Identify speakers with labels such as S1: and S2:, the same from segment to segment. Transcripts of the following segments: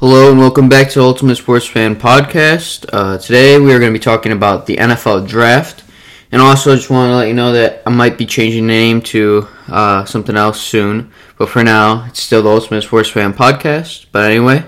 S1: Hello and welcome back to Ultimate Sports Fan Podcast. Uh, today we are going to be talking about the NFL Draft, and also just want to let you know that I might be changing the name to uh, something else soon. But for now, it's still the Ultimate Sports Fan Podcast. But anyway,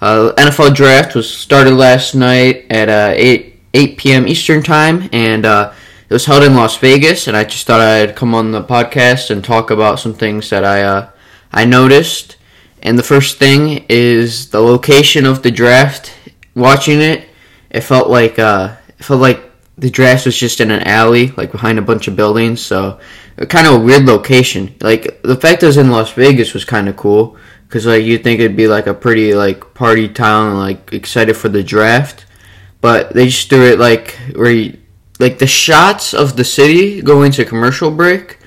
S1: uh, NFL Draft was started last night at uh, 8 8 p.m. Eastern Time, and uh, it was held in Las Vegas. And I just thought I'd come on the podcast and talk about some things that I uh, I noticed. And the first thing is the location of the draft. Watching it, it felt like uh, it felt like the draft was just in an alley, like behind a bunch of buildings. So, kind of a weird location. Like the fact it was in Las Vegas was kind of cool because like you'd think it'd be like a pretty like party town, like excited for the draft. But they just threw it like where you, like the shots of the city going to commercial break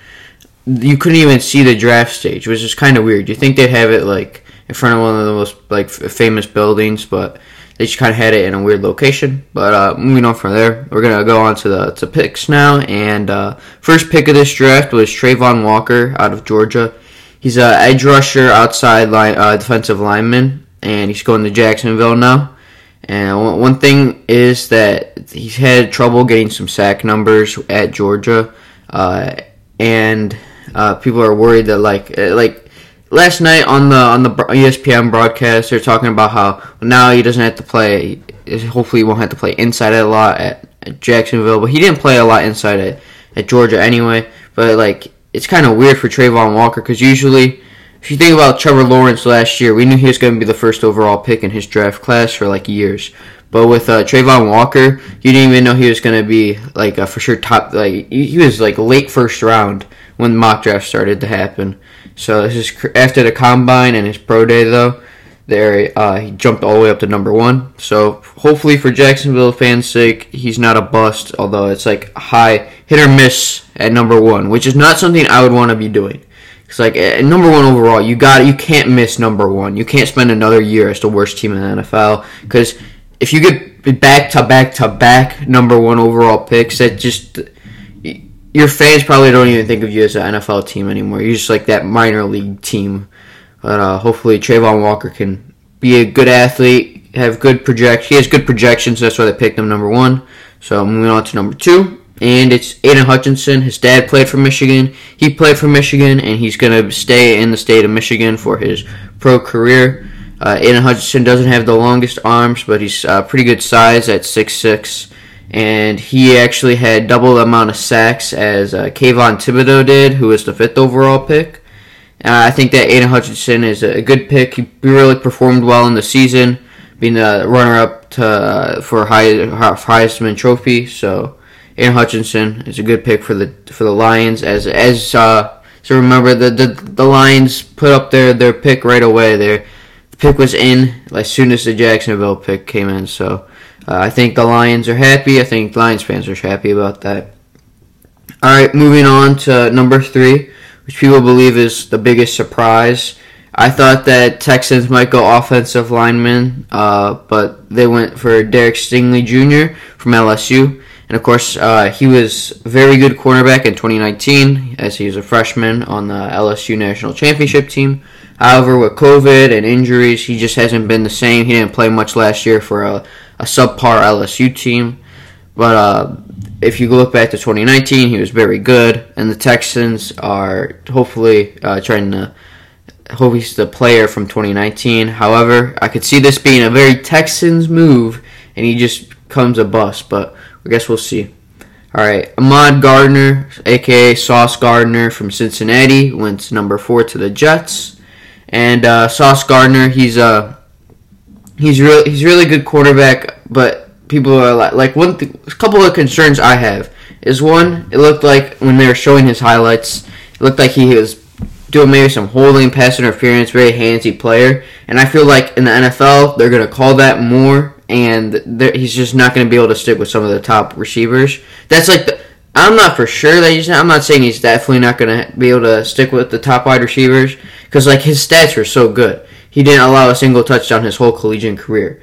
S1: you couldn't even see the draft stage, which is kind of weird. You think they'd have it like in front of one of the most like famous buildings, but they just kind of had it in a weird location. But uh, moving on from there, we're gonna go on to the to picks now. And uh, first pick of this draft was Travon Walker out of Georgia. He's a edge rusher, outside line, uh, defensive lineman, and he's going to Jacksonville now. And one thing is that he's had trouble getting some sack numbers at Georgia, uh, and uh, people are worried that like uh, like last night on the on the ESPN broadcast they're talking about how now he doesn't have to play. Hopefully, he won't have to play inside a lot at, at Jacksonville, but he didn't play a lot inside at, at Georgia anyway. But like it's kind of weird for Travon Walker because usually. If you think about Trevor Lawrence last year, we knew he was going to be the first overall pick in his draft class for like years. But with uh, Travon Walker, you didn't even know he was going to be like for sure top. Like he was like late first round when mock draft started to happen. So this is after the combine and his pro day though. There, uh, he jumped all the way up to number one. So hopefully for Jacksonville fans' sake, he's not a bust. Although it's like high hit or miss at number one, which is not something I would want to be doing. It's like at number one overall, you got you can't miss number one. You can't spend another year as the worst team in the NFL because if you get back to back to back number one overall picks, that just your fans probably don't even think of you as an NFL team anymore. You're just like that minor league team. But uh, hopefully, Travon Walker can be a good athlete, have good project. He has good projections. That's why they picked him number one. So moving on to number two, and it's Aidan Hutchinson. His dad played for Michigan. He played for Michigan, and he's gonna stay in the state of Michigan for his pro career. Uh, Aidan Hutchinson doesn't have the longest arms, but he's uh, pretty good size at six six and he actually had double the amount of sacks as uh, Kayvon Thibodeaux did, who was the fifth overall pick. Uh, I think that Aidan Hutchinson is a good pick. He really performed well in the season, being the runner-up to, uh, for Heisman Trophy. So Aidan Hutchinson is a good pick for the for the Lions. As as uh, so remember the, the the Lions put up their their pick right away. Their the pick was in as soon as the Jacksonville pick came in. So uh, I think the Lions are happy. I think Lions fans are happy about that. All right, moving on to number three, which people believe is the biggest surprise. I thought that Texans might go offensive lineman, uh, but they went for Derek Stingley Jr. from LSU. And of course, uh, he was very good cornerback in 2019 as he was a freshman on the LSU national championship team. However, with COVID and injuries, he just hasn't been the same. He didn't play much last year for a a subpar LSU team. But uh, if you look back to 2019, he was very good, and the Texans are hopefully uh, trying to. Hope he's the player from 2019. However, I could see this being a very Texans move, and he just comes a bust. But I guess we'll see. All right, Ahmad Gardner, aka Sauce Gardner from Cincinnati, went number four to the Jets. And uh, Sauce Gardner, he's a uh, he's really he's really good quarterback, but people are like like one th- couple of concerns I have is one it looked like when they were showing his highlights, it looked like he was doing maybe some holding, pass interference, very handsy player, and I feel like in the NFL they're gonna call that more, and he's just not gonna be able to stick with some of the top receivers. That's like the I'm not for sure that he's. Not, I'm not saying he's definitely not going to be able to stick with the top wide receivers because like his stats are so good he didn't allow a single touchdown his whole collegiate career.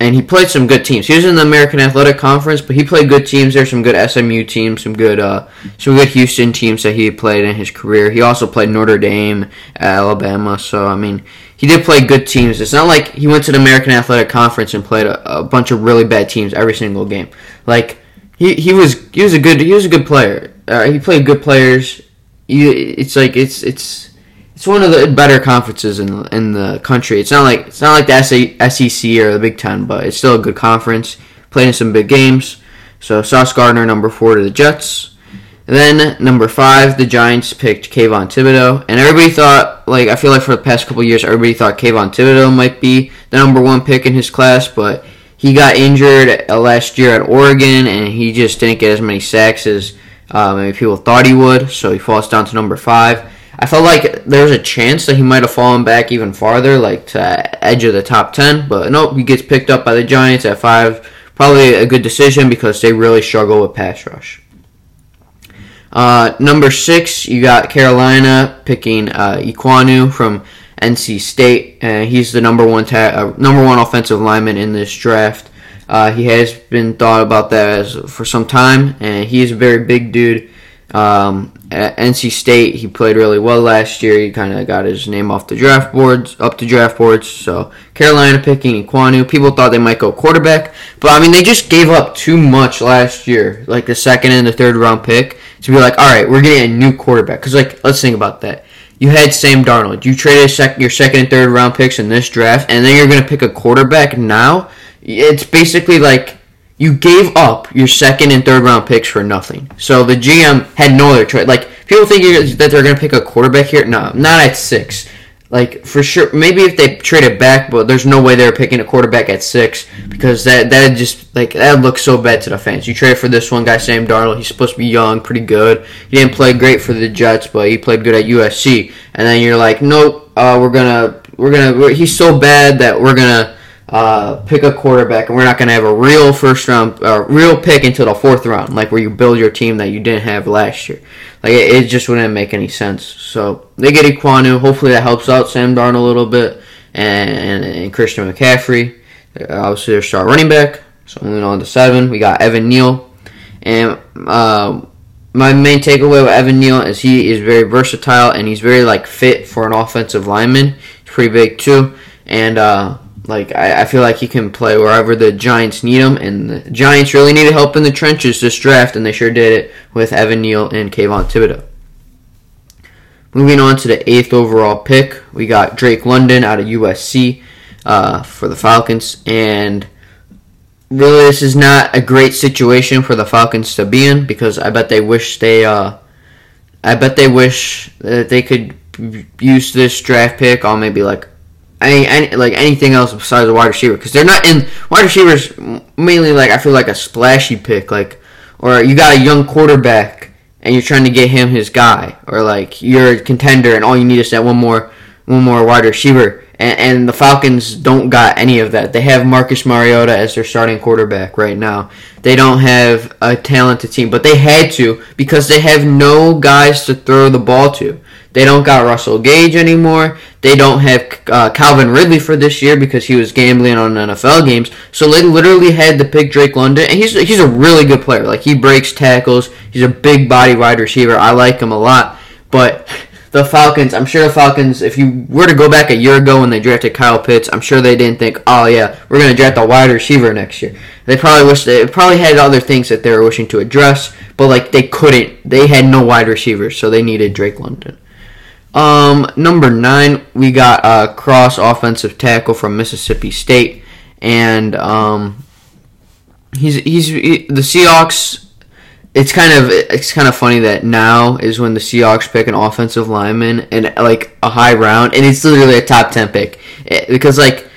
S1: and he played some good teams. He was in the American Athletic Conference, but he played good teams. There's some good SMU teams, some good uh, some good Houston teams that he played in his career. He also played Notre Dame, Alabama. So I mean, he did play good teams. It's not like he went to the American Athletic Conference and played a, a bunch of really bad teams every single game. Like he, he was he was a good he was a good player. Uh, he played good players. You, it's like it's it's it's one of the better conferences in in the country. It's not like it's not like the SEC or the Big Ten, but it's still a good conference. Playing some big games. So Sauce Gardner number four to the Jets. And then number five, the Giants picked Kayvon Thibodeaux, and everybody thought like I feel like for the past couple years, everybody thought Kayvon Thibodeaux might be the number one pick in his class, but he got injured uh, last year at Oregon, and he just didn't get as many sacks as uh, maybe people thought he would. So he falls down to number five. I felt like there was a chance that he might have fallen back even farther, like to edge of the top ten. But nope, he gets picked up by the Giants at five. Probably a good decision because they really struggle with pass rush. Uh, number six, you got Carolina picking uh, Ekwonu from NC State. Uh, he's the number one ta- uh, number one offensive lineman in this draft. Uh, he has been thought about that as, for some time, and he is a very big dude. Um, at NC State, he played really well last year. He kind of got his name off the draft boards, up the draft boards. So Carolina picking Ekwonu. People thought they might go quarterback, but I mean they just gave up too much last year, like the second and the third round pick, to be like, all right, we're getting a new quarterback. Because like, let's think about that. You had Sam Darnold. You traded sec- your second and third round picks in this draft, and then you're going to pick a quarterback now. It's basically like you gave up your second and third round picks for nothing. So the GM had no other choice. Like people think that they're going to pick a quarterback here. No, not at six. Like for sure, maybe if they traded back, but there's no way they're picking a quarterback at six because that that just like that looks so bad to the fans. You traded for this one guy, Sam Darnold. He's supposed to be young, pretty good. He didn't play great for the Jets, but he played good at USC. And then you're like, nope, uh, we're gonna we're gonna he's so bad that we're gonna uh, pick a quarterback, and we're not going to have a real first round, uh, real pick until the fourth round, like where you build your team that you didn't have last year. Like it, it just wouldn't make any sense. So they get Ekwonu. Hopefully that helps out Sam Darnold a little bit, and, and, and Christian McCaffrey, uh, obviously their star running back. So moving on to seven, we got Evan Neal, and uh, my main takeaway with Evan Neal is he is very versatile and he's very like fit for an offensive lineman. He's pretty big too, and uh, like I, I, feel like he can play wherever the Giants need him, and the Giants really needed help in the trenches this draft, and they sure did it with Evan Neal and Kayvon Thibodeaux. Moving on to the eighth overall pick, we got Drake London out of USC uh, for the Falcons, and really this is not a great situation for the Falcons to be in because I bet they wish they, uh, I bet they wish that they could use this draft pick on maybe like any, any like anything else besides a wide receiver because they're not in wide receivers mainly like I feel like a splashy pick like or you got a young quarterback and you're trying to get him his guy or like you're a contender and all you need is that one more one more wide receiver and, and the Falcons don't got any of that they have Marcus Mariota as their starting quarterback right now they don't have a talented team but they had to because they have no guys to throw the ball to they don't got Russell Gage anymore. They don't have uh, Calvin Ridley for this year because he was gambling on NFL games. So they literally had to pick Drake London, and he's he's a really good player. Like he breaks tackles. He's a big body wide receiver. I like him a lot. But the Falcons, I'm sure the Falcons, if you were to go back a year ago when they drafted Kyle Pitts, I'm sure they didn't think, oh yeah, we're going to draft a wide receiver next year. They probably wish they probably had other things that they were wishing to address, but like they couldn't. They had no wide receivers, so they needed Drake London. Um, number nine, we got a cross offensive tackle from Mississippi State, and um, he's he's he, the Seahawks. It's kind of it's kind of funny that now is when the Seahawks pick an offensive lineman and like a high round, and it's literally a top ten pick it, eh, because like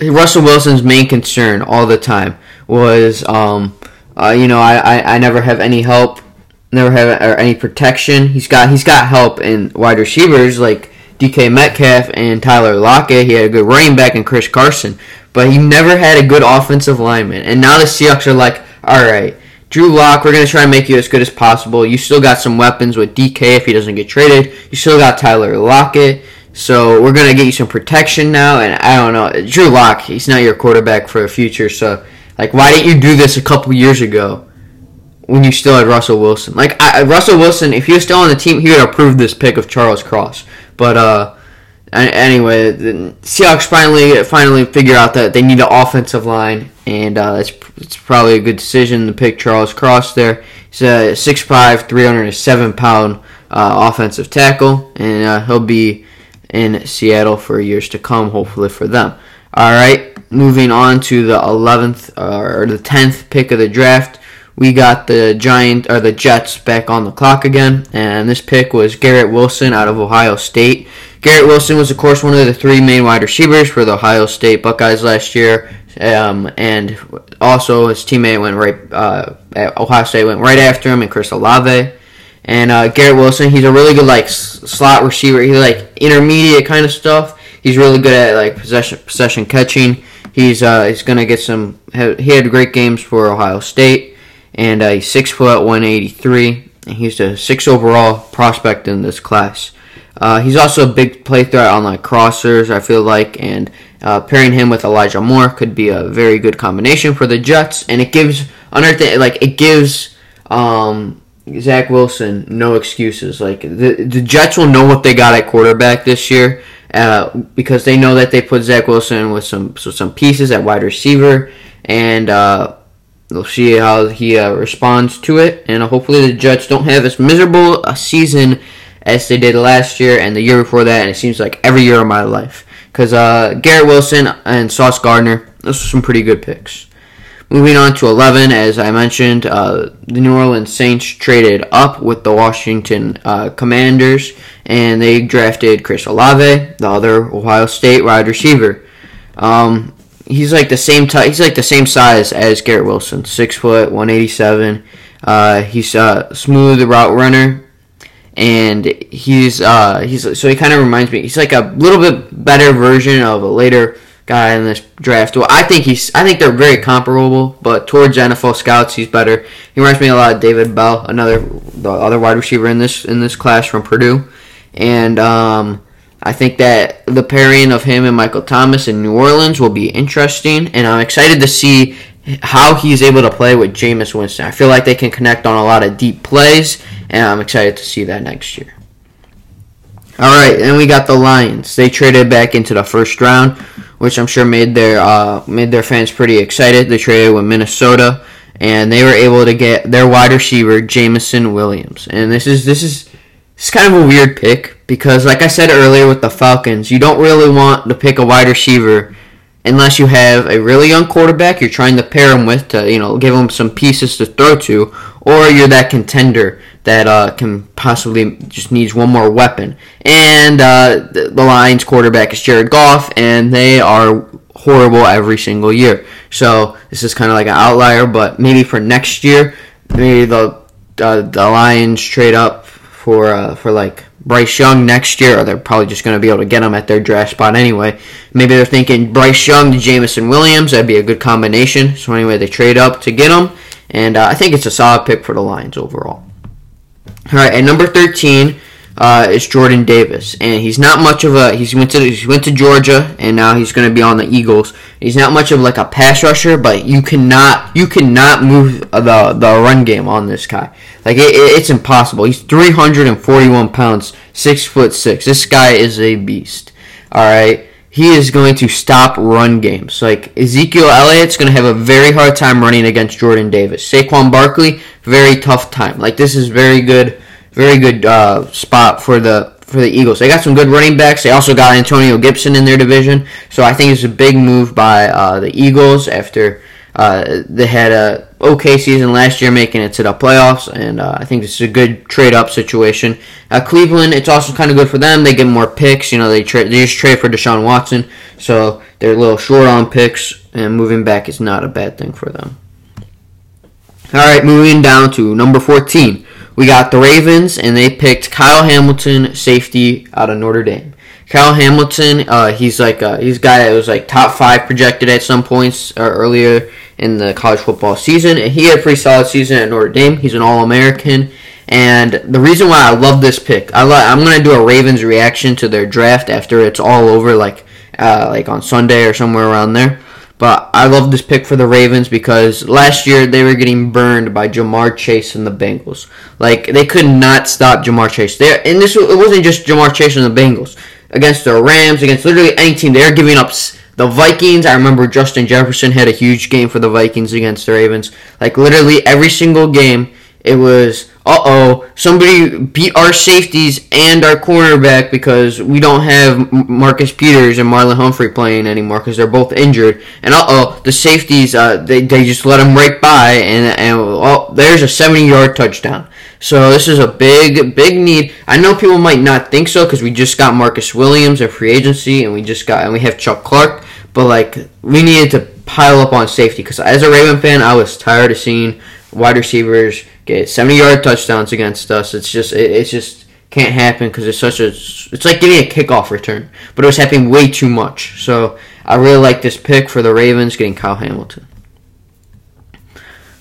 S1: Russell Wilson's main concern all the time was um, uh, you know I, I I never have any help never have any protection. He's got he's got help in wide receivers like DK Metcalf and Tyler Lockett. He had a good running back in Chris Carson, but he never had a good offensive lineman. And now the Seahawks are like, all right, Drew Lock, we're gonna try and make you as good as possible. You still got some weapons with DK if he doesn't get traded. You still got Tyler Lockett. So we're gonna get you some protection now, and I don't know, Drew Lock, he's not your quarterback for the future. So like, why didn't you do this a couple years ago when you still had Russell Wilson? Like I, Russell Wilson, if he was still on the team, he would approve this pick of Charles Cross. But uh, anyway, the Seahawks finally finally figure out that they need an offensive line, and uh, it's it's probably a good decision to pick Charles Cross there. He's a 6'5", 307 pound uh, offensive tackle, and uh, he'll be in Seattle for years to come, hopefully for them. All right, moving on to the 11th uh, or the 10th pick of the draft. We got the Giant or the Jets back on the clock again, and this pick was Garrett Wilson out of Ohio State. Garrett Wilson was, of course, one of the three main wide receivers for the Ohio State Buckeyes last year, um, and also his teammate went right. Uh, Ohio State went right after him, and Chris Olave. And uh, Garrett Wilson, he's a really good like slot receiver. He's like intermediate kind of stuff. He's really good at like possession possession catching. He's uh, he's gonna get some. He had great games for Ohio State, and uh, he's six foot one eighty three. And he's a six overall prospect in this class. Uh, he's also a big play threat on like crossers. I feel like, and uh, pairing him with Elijah Moore could be a very good combination for the Jets. And it gives thing, like it gives um, Zach Wilson no excuses. Like the the Jets will know what they got at quarterback this year. Uh, because they know that they put Zach Wilson with some so some pieces at wide receiver, and uh, they'll see how he uh, responds to it. And hopefully, the Jets don't have as miserable a season as they did last year and the year before that, and it seems like every year of my life. Because uh, Garrett Wilson and Sauce Gardner, those are some pretty good picks. Moving on to 11, as I mentioned, uh, the New Orleans Saints traded up with the Washington uh, Commanders, and they drafted Chris Olave, the other Ohio State wide receiver. Um, he's like the same type. He's like the same size as Garrett Wilson, six foot, one eighty seven. Uh, he's a smooth route runner, and he's uh, he's so he kind of reminds me. He's like a little bit better version of a later guy in this draft. Well, I think he's I think they're very comparable, but towards NFL scouts, he's better. He reminds me a lot of David Bell, another the other wide receiver in this in this class from Purdue, and um, I think that the pairing of him and Michael Thomas in New Orleans will be interesting, and I'm excited to see how he's able to play with Jameis Winston. I feel like they can connect on a lot of deep plays, and I'm excited to see that next year. All right, then we got the Lions. They traded back into the first round, which I'm sure made their uh, made their fans pretty excited. They traded with Minnesota, and they were able to get their wide receiver Jameson Williams. And this is this is it's kind of a weird pick because, like I said earlier with the Falcons, you don't really want to pick a wide receiver unless you have a really young quarterback you're trying to pair him with to you know give him some pieces to throw to, or you're that contender that uh, can possibly just needs one more weapon. And uh, the, Lions quarterback is Jared Goff, and they are horrible every single year. So this is kind of like an outlier, but maybe for next year, maybe the uh, the Lions trade up for uh, for like Bryce Young next year, or they're probably just going to be able to get him at their draft spot anyway. Maybe they're thinking Bryce Young to Jameson Williams. That'd be a good combination. So anyway, they trade up to get him, and uh, I think it's a solid pick for the Lions overall. All right, at number thirteen uh, is Jordan Davis, and he's not much of a. He's went to he went to Georgia, and now he's going to be on the Eagles. He's not much of like a pass rusher, but you cannot you cannot move the the run game on this guy. Like it, it's impossible. He's 341 pounds, six foot six. This guy is a beast. All right, he is going to stop run games. Like Ezekiel Elliott's going to have a very hard time running against Jordan Davis. Saquon Barkley, very tough time. Like this is very good, very good uh, spot for the for the Eagles. They got some good running backs. They also got Antonio Gibson in their division. So I think it's a big move by uh, the Eagles after uh, they had a okay season last year, making it to the playoffs, and uh, I think this is a good trade up situation. Uh, Cleveland, it's also kind of good for them. They get more picks. You know, they trade they just trade for Deshaun Watson, so they're a little short on picks, and moving back is not a bad thing for them. All right, moving down to number fourteen, we got the Ravens, and they picked Kyle Hamilton, safety out of Notre Dame. Kyle Hamilton, uh, he's like uh, he's a guy that was like top five projected at some points uh, earlier in the college football season, and he had a pretty solid season at Notre Dame. He's an All American, And the reason why I love this pick, I lo- I'm gonna do a Ravens reaction to their draft after it's all over, like uh, like on Sunday or somewhere around there. But I love this pick for the Ravens because last year they were getting burned by Ja'Marr Chase and the Bengals. Like they could not stop Ja'Marr Chase. There, and this it wasn't just Ja'Marr Chase and the Bengals against the Rams, against literally any team. They're giving up the Vikings. I remember Justin Jefferson had a huge game for the Vikings against the Ravens. Like literally every single game, it was uh oh, somebody beat our safeties and our cornerback because we don't have Marcus Peters and Marlon Humphrey playing anymore because they're both injured. And uh oh, the safeties, uh, they, they just let them right by, and, and oh, there's a 70 yard touchdown. So this is a big, big need. I know people might not think so because we just got Marcus Williams at free agency, and we just got and we have Chuck Clark. But like we needed to pile up on safety because as a Raven fan, I was tired of seeing wide receivers get 70 yard touchdowns against us. It's just it, it's just can't happen because it's such a it's like getting a kickoff return, but it was happening way too much. So I really like this pick for the Ravens getting Kyle Hamilton.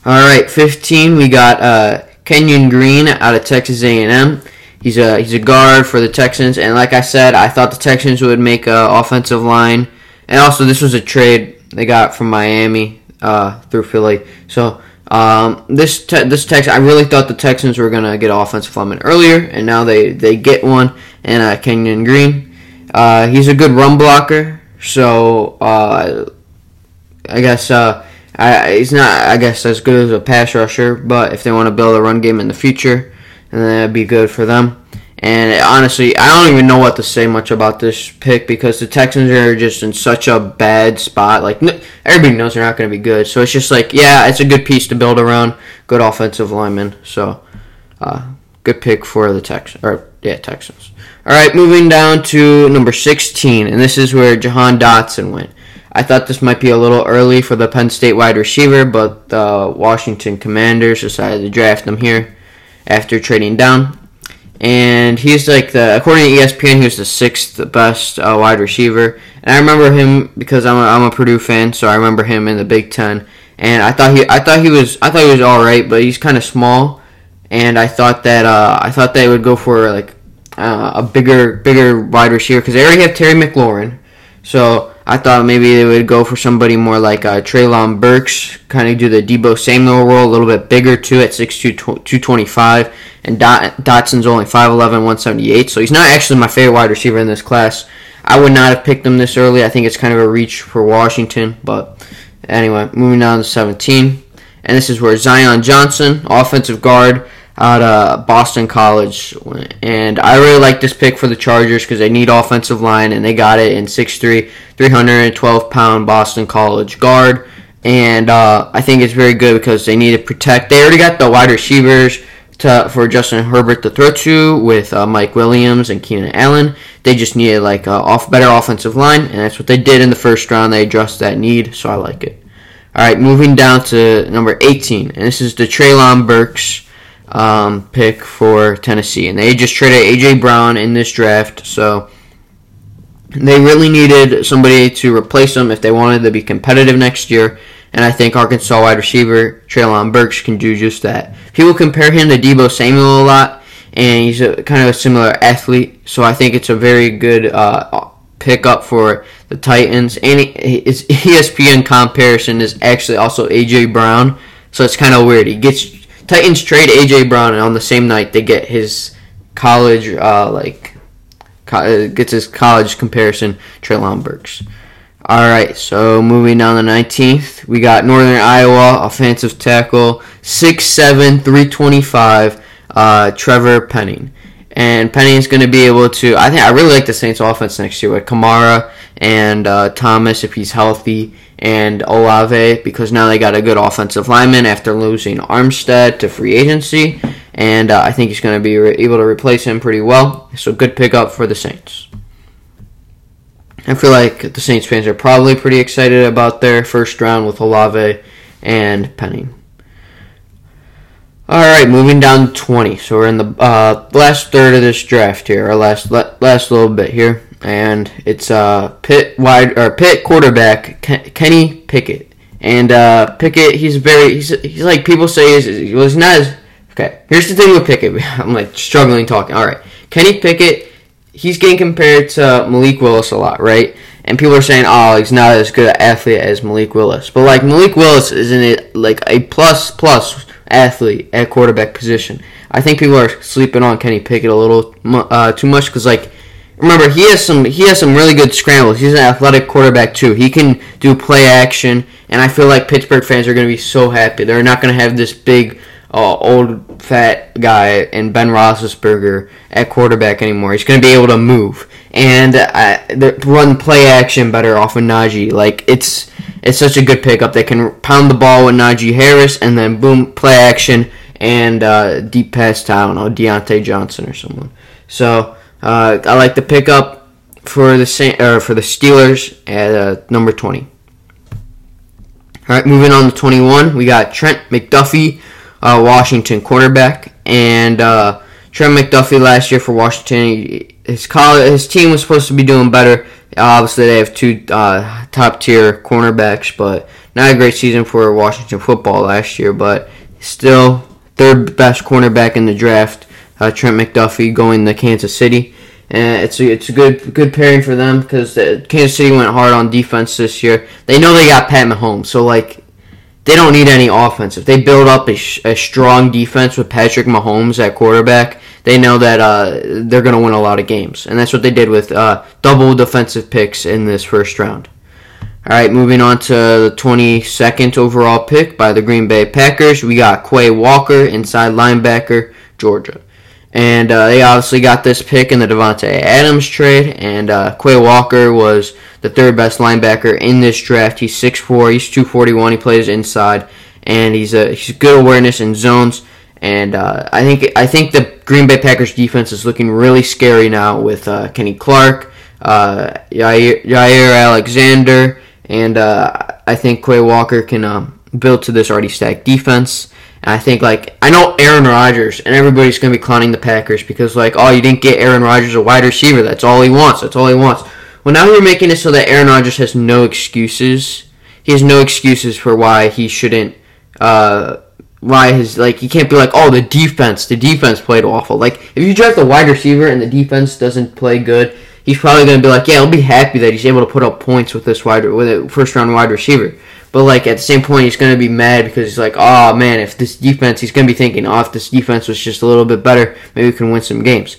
S1: All right, 15 we got uh, Kenyon Green out of Texas A&M. He's a he's a guard for the Texans, and like I said, I thought the Texans would make a offensive line, and also this was a trade they got from Miami uh, through Philly. So um, this te- this Tex I really thought the Texans were gonna get offensive lineman earlier, and now they, they get one. And uh, Kenyon Green, uh, he's a good run blocker. So uh, I guess uh, I, he's not I guess as good as a pass rusher, but if they want to build a run game in the future, then that'd be good for them. And honestly, I don't even know what to say much about this pick because the Texans are just in such a bad spot. Like everybody knows they're not going to be good, so it's just like, yeah, it's a good piece to build around. Good offensive lineman, so uh, good pick for the Texans. Or yeah, Texans. All right, moving down to number 16, and this is where Jahan Dotson went. I thought this might be a little early for the Penn State wide receiver, but the Washington Commanders decided to draft him here after trading down and he's like the according to ESPN, he was the sixth best uh, wide receiver. And I remember him because I'm a, I'm a Purdue fan, so I remember him in the Big Ten. And I thought he I thought he was I thought he was all right, but he's kind of small. And I thought that uh, I thought they would go for like uh, a bigger bigger wide receiver because they already have Terry McLaurin. So I thought maybe they would go for somebody more like uh, Treylon Burks, kind of do the Deebo Samuel role, a little bit bigger too at 6'2", 225 and Dot, Dotson's only 5'11", 178, so he's not actually my favorite wide receiver in this class. I would not have picked him this early. I think it's kind of a reach for Washington, but anyway, moving on to 17. And this is where Zion Johnson, offensive guard out of Boston College. And I really like this pick for the Chargers because they need offensive line, and they got it in 6'3", 312 pound Boston College guard. And uh, I think it's very good because they need to protect. They already got the wide receivers to, for Justin Herbert to throw to with uh, Mike Williams and Keenan Allen. They just needed like a off better offensive line, and that's what they did in the first round. They addressed that need, so I like it. All right, moving down to number 18, and this is the Treylon Burks um, pick for Tennessee, and they just traded AJ Brown in this draft, so they really needed somebody to replace him if they wanted to be competitive next year and I think Arkansas wide receiver Treylon Burks can do just that. People compare him to Deebo Samuel a lot, and he's a, kind of a similar athlete, so I think it's a very good uh, pickup for the Titans. And his ESPN comparison is actually also AJ Brown, so it's kind of weird. He gets Titans trade AJ Brown, and on the same night they get his college uh, like co- gets his college comparison Treylon Burks. All right, so moving down the 19th, we got Northern Iowa offensive tackle, 6'7", 325, uh, Trevor Penning. And Penning is going to be able to. I think I really like the Saints offense next year with Kamara and uh, Thomas if he's healthy, and Olave because now they got a good offensive lineman after losing Armstead to free agency, and uh, I think he's going to be re- able to replace him pretty well. So good pickup for the Saints. I feel like the Saints fans are probably pretty excited about their first round with Olave and Penning. All right, moving down to 20. So we're in the uh, last third of this draft here, our last last little bit here, and it's uh, Pitt wide or Pitt quarterback Kenny Pickett. And uh, Pickett, he's very he's, he's like people say he's, he's not as Okay, here's the thing with Pickett. I'm like struggling talking. All right, Kenny Pickett, he's getting compared to Malik Willis a lot, right? And people are saying, oh, he's not as good an athlete as Malik Willis. But like Malik Willis isn't like a plus plus athlete at quarterback position. I think people are sleeping on Kenny Pickett a little uh, too much because like remember he has some he has some really good scrambles. He's an athletic quarterback too. He can do play action, and I feel like Pittsburgh fans are going to be so happy. They're not going to have this big uh, old fat guy and Ben Roethlisberger at quarterback anymore. He's going to be able to move and uh, run play action better off of Najee. Like it's it's such a good pickup. They can pound the ball with Najee Harris and then boom play action and uh, deep pass to I don't know Diontae Johnson or someone. So uh, I like the pickup for the or for the Steelers at uh, number twenty. All right, moving on to twenty one, we got Trent McDuffie uh, Washington quarterback. And uh, Trent McDuffie last year for Washington, his college, his team was supposed to be doing better. Obviously, they have two uh, top tier cornerbacks, but not a great season for Washington football last year. But still, third best cornerback in the draft. Uh, Trent McDuffie going to Kansas City. And it's a, it's a good good pairing for them because Kansas City went hard on defense this year. They know they got Pat Mahomes, so like they don't need any offense. If they build up a, sh- a strong defense with Patrick Mahomes at quarterback, they know that uh, they're going to win a lot of games. And that's what they did with uh, double defensive picks in this first round. All right, moving on to the 22nd overall pick by the Green Bay Packers. We got Quay Walker, inside linebacker, Georgia. And uh, they obviously got this pick in the Davante Adams trade. And uh, Quay Walker was the third best linebacker in this draft. He's 6'4", he's 241, he plays inside, and he's a he's good awareness in zones. And uh, I think I think the Green Bay Packers defense is looking really scary now with uh, Kenny Clark, uh, Jaire, Jaire Alexander, and uh, I think Quay Walker can um, build to this already stacked defense. I think like I know Aaron Rodgers and everybody's gonna be clowning the Packers because like oh you didn't get Aaron Rodgers a wide receiver that's all he wants that's all he wants. Well now you're making it so that Aaron Rodgers has no excuses. He has no excuses for why he shouldn't. Uh, why his like he can't be like oh the defense the defense played awful like if you draft a wide receiver and the defense doesn't play good he's probably to be like yeah I'll be happy that he's able to put up points with this wide with a first round wide receiver but like at the same point, he's gonna be mad because he's like, oh man, if this defense, he's gonna be thinking, oh, if this defense was just a little bit better, maybe we can win some games.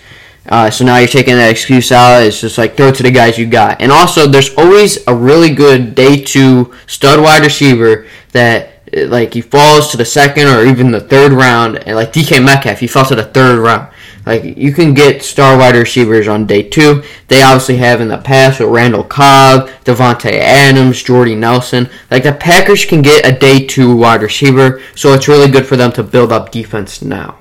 S1: Uh, so now you're taking that excuse out. It's just like throw it to the guys you got. And also, there's always a really good day two stud wide receiver that like he falls to the second or even the third round. And like DK Metcalf, he fell to the third round. Like you can get star wide receivers on day two. They obviously have in the past with Randall Cobb, Davante Adams, Jordy Nelson. Like the Packers can get a day two wide receiver, so it's really good for them to build up defense now.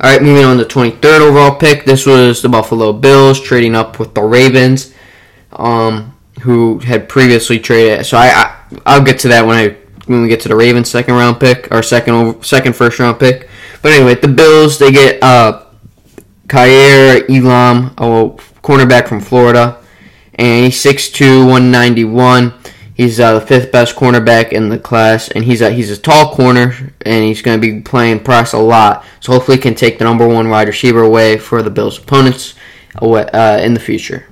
S1: All right, moving on to 23rd overall pick. This was the Buffalo Bills trading up with the Ravens, um, who had previously traded. So I, I will get to that when I when we get to the Ravens second round pick or second second first round pick. But anyway, the Bills they get uh, Elam, a cornerback from Florida, and he's 6'2", 191. He's uh, the fifth best cornerback in the class, and he's a he's a tall corner, and he's going to be playing press a lot. So hopefully, he can take the number one wide receiver away for the Bills' opponents uh, in the future.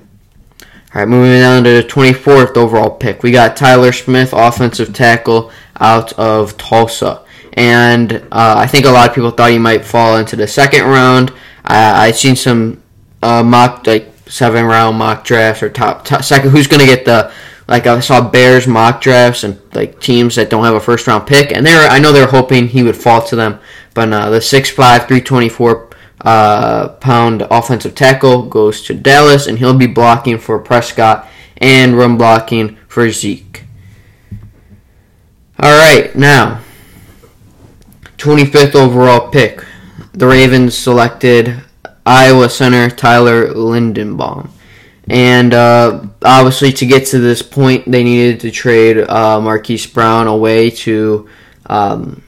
S1: All right, moving on to the 24th overall pick, we got Tyler Smith, offensive tackle out of Tulsa and uh, I think a lot of people thought he might fall into the second round. I, I've seen some uh, mock like seven round mock drafts or top, top second. Who's going to get the like I saw Bears mock drafts and like teams that don't have a first round pick, and they're I know they're hoping he would fall to them. But uh, the 6'5", 324 uh, pound offensive tackle goes to Dallas, and he'll be blocking for Prescott and run blocking for Zeke. All right, now 25th overall pick, the Ravens selected Iowa center Tyler Linderbaum. And uh, obviously, to get to this point, they needed to trade uh, Marquise Brown away to um,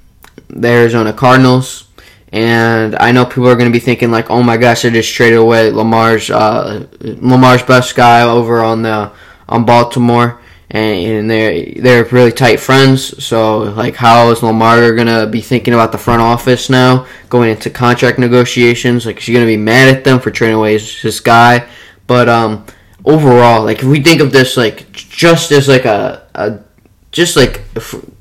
S1: the Arizona Cardinals. And I know people are going to be thinking like, "Oh my gosh, they just traded away Lamar's uh, Lamar's best guy over on the on Baltimore." And, they're they're really tight friends. So like, how is Lamar gonna be thinking about the front office now going into contract negotiations? Like, is he gonna be mad at them for trading away his guy? But um, overall, like if we think of this like just as like a, a just like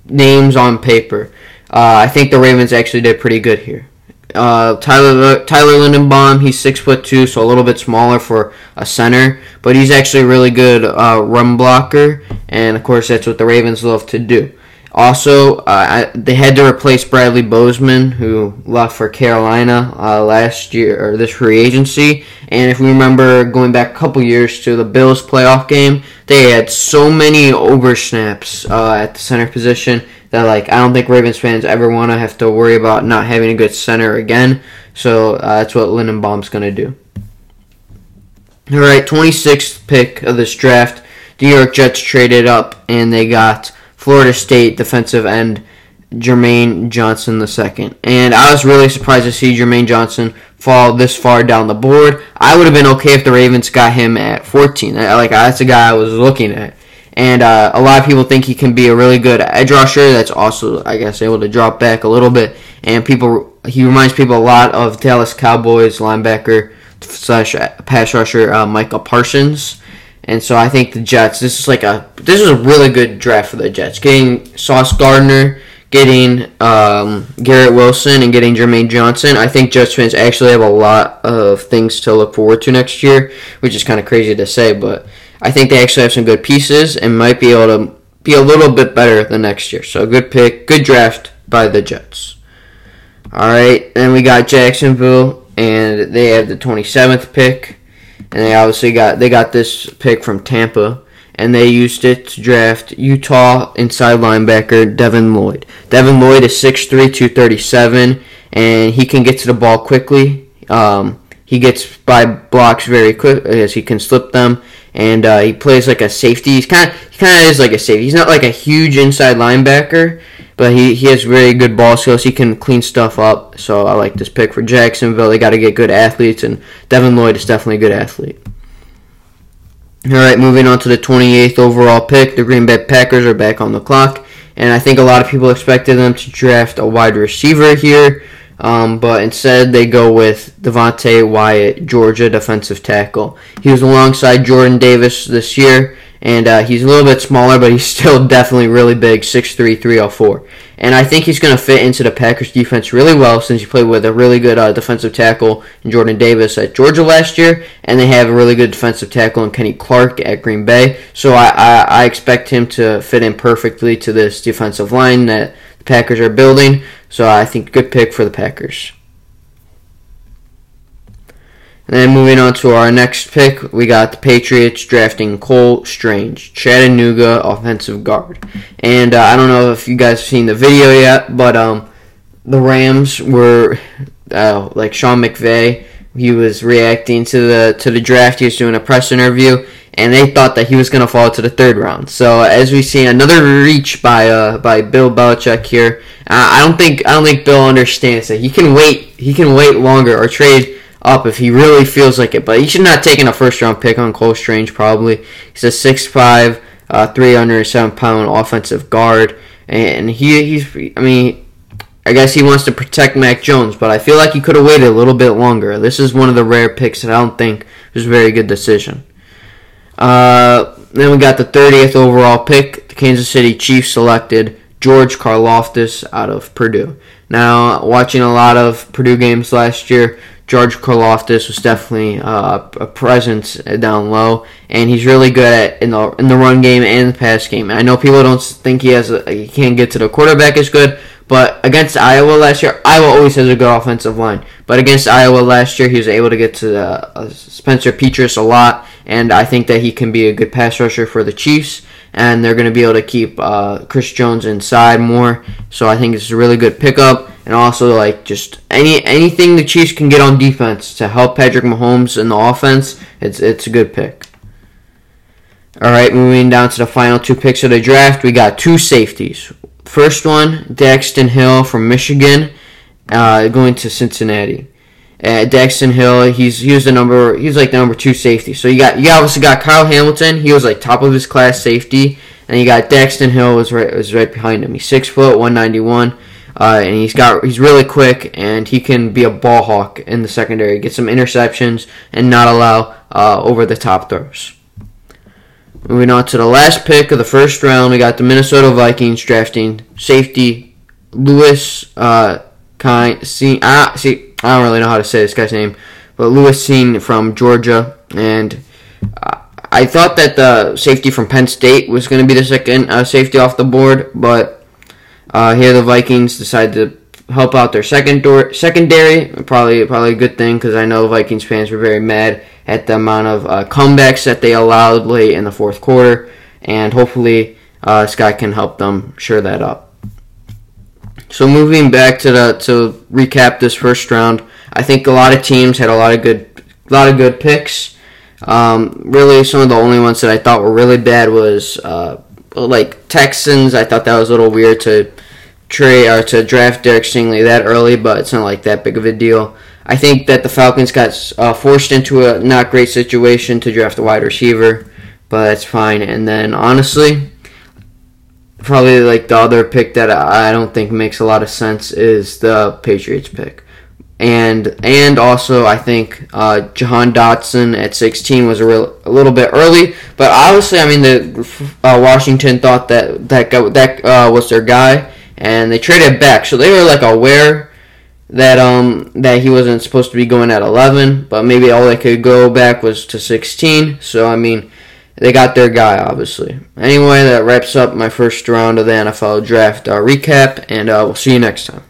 S1: names on paper, uh, I think the Ravens actually did pretty good here. Uh, Tyler Tyler Linderbaum, he's six foot two, so a little bit smaller for a center, but he's actually a really good uh, run blocker, and of course that's what the Ravens love to do. Also, uh, they had to replace Bradley Bozeman, who left for Carolina uh, last year or this free agency. And if we remember going back a couple years to the Bills playoff game, they had so many oversnaps uh, at the center position that like I don't think Ravens fans ever want to have to worry about not having a good center again. So uh, that's what Linderbaum's going to do. All right, 26th pick of this draft. The New York Jets traded up and they got Florida State defensive end Jermaine Johnson II. And I was really surprised to see Jermaine Johnson fall this far down the board. I would have been okay if the Ravens got him at 14. Like that's a guy I was looking at and uh, a lot of people think he can be a really good edge rusher. That's also, I guess, able to drop back a little bit. And people, he reminds people a lot of Dallas Cowboys linebacker slash pass rusher uh, Micah Parsons. And so I think the Jets. This is like a this is a really good draft for the Jets. Getting Sauce Gardner, getting um, Garrett Wilson, and getting Jermaine Johnson. I think Jets fans actually have a lot of things to look forward to next year, which is kind of crazy to say, but I think they actually have some good pieces and might be able to be a little bit better the next year. So good pick, good draft by the Jets. All right, then we got Jacksonville, and they have the 27th pick, and they obviously got they got this pick from Tampa, and they used it to draft Utah inside linebacker Devin Lloyd. Devin Lloyd is 6'3", 237, and he can get to the ball quickly. Um, he gets by blocks very quick as he can slip them, and uh, he plays like a safety. He's kind of he kind of is like a safety. He's not like a huge inside linebacker, but he, he has very good ball skills. He can clean stuff up. So I like this pick for Jacksonville. They got to get good athletes, and Devin Lloyd is definitely a good athlete. All right, moving on to the 28th overall pick. The Green Bay Packers are back on the clock, and I think a lot of people expected them to draft a wide receiver here. Um, but instead, they go with Devonte Wyatt, Georgia defensive tackle. He was alongside Jordan Davis this year, and uh, he's a little bit smaller, but he's still definitely really big 6'3, 304. And I think he's going to fit into the Packers defense really well since he played with a really good uh, defensive tackle in Jordan Davis at Georgia last year, and they have a really good defensive tackle in Kenny Clark at Green Bay. So I, I, I expect him to fit in perfectly to this defensive line that the Packers are building. So I think good pick for the Packers. And then moving on to our next pick, we got the Patriots drafting Cole Strange, Chattanooga offensive guard. And uh, I don't know if you guys have seen the video yet, but um, the Rams were uh, like Sean McVay. He was reacting to the to the draft. He was doing a press interview, and they thought that he was going to fall to the third round. So as we see another reach by uh, by Bill Belichick here, uh, I don't think I don't think Bill understands that he can wait he can wait longer or trade up if he really feels like it. But he should not take a first round pick on Cole Strange probably. He's a 6'5", uh, 307 pound offensive guard, and he he's I mean. I guess he wants to protect Mac Jones, but I feel like he could have waited a little bit longer. This is one of the rare picks that I don't think was a very good decision. Uh, then we got the 30th overall pick. The Kansas City Chiefs selected George Karlaftis out of Purdue. Now, watching a lot of Purdue games last year, George Karlaftis was definitely uh, a presence down low, and he's really good at in the in the run game and the pass game. I know people don't think he has a, he can't get to the quarterback as good, but against Iowa last year, Iowa always has a good offensive line. But against Iowa last year, he was able to get to uh, Spencer Petras a lot, and I think that he can be a good pass rusher for the Chiefs. And they're going to be able to keep uh, Chris Jones inside more, so I think it's a really good pickup. And also, like just any anything the Chiefs can get on defense to help Patrick Mahomes in the offense, it's it's a good pick. All right, moving down to the final two picks of the draft, we got two safeties. First one, Daxton Hill from Michigan, uh, going to Cincinnati. Uh, Daxton Hill, he's he was the number he's like the number two safety. So you got you obviously got Kyle Hamilton. He was like top of his class safety and you got Daxton Hill was right was right behind him. He's six foot, one ninety one. Uh, and he's got he's really quick and he can be a ball hawk in the secondary, get some interceptions and not allow uh, over the top throws. Moving on to the last pick of the first round, we got the Minnesota Vikings drafting safety Lewis uh, Kind. See, ah, see, I don't really know how to say this guy's name, but Lewis Cine from Georgia, and uh, I thought that the safety from Penn State was going to be the second uh, safety off the board, but uh, here the Vikings decided to help out their second door, secondary. Probably probably a good thing because I know Vikings fans were very mad at the amount of uh, comebacks that they allowed late in the fourth quarter, and hopefully uh, guy can help them shore that up. So moving back to the to recap this first round, I think a lot of teams had a lot of good a lot of good picks. Um, really, some of the only ones that I thought were really bad was uh, like Texans. I thought that was a little weird to trade or to draft Derek Stingley that early, but it's not like that big of a deal. I think that the Falcons got uh, forced into a not great situation to draft a wide receiver, but that's fine. And then honestly, probably like the other pick that I don't think makes a lot of sense is the Patriots pick. And and also I think uh, Jahan Dotson at 16 was a, real, a little bit early, but obviously I mean the uh, Washington thought that that guy, that uh, was their guy, and they traded back, so they were like aware that um that he wasn't supposed to be going at 11, but maybe all they could go back was to 16. So I mean they got their guy, obviously. Anyway, that wraps up my first round of the NFL draft uh, recap, and uh, we'll see you next time.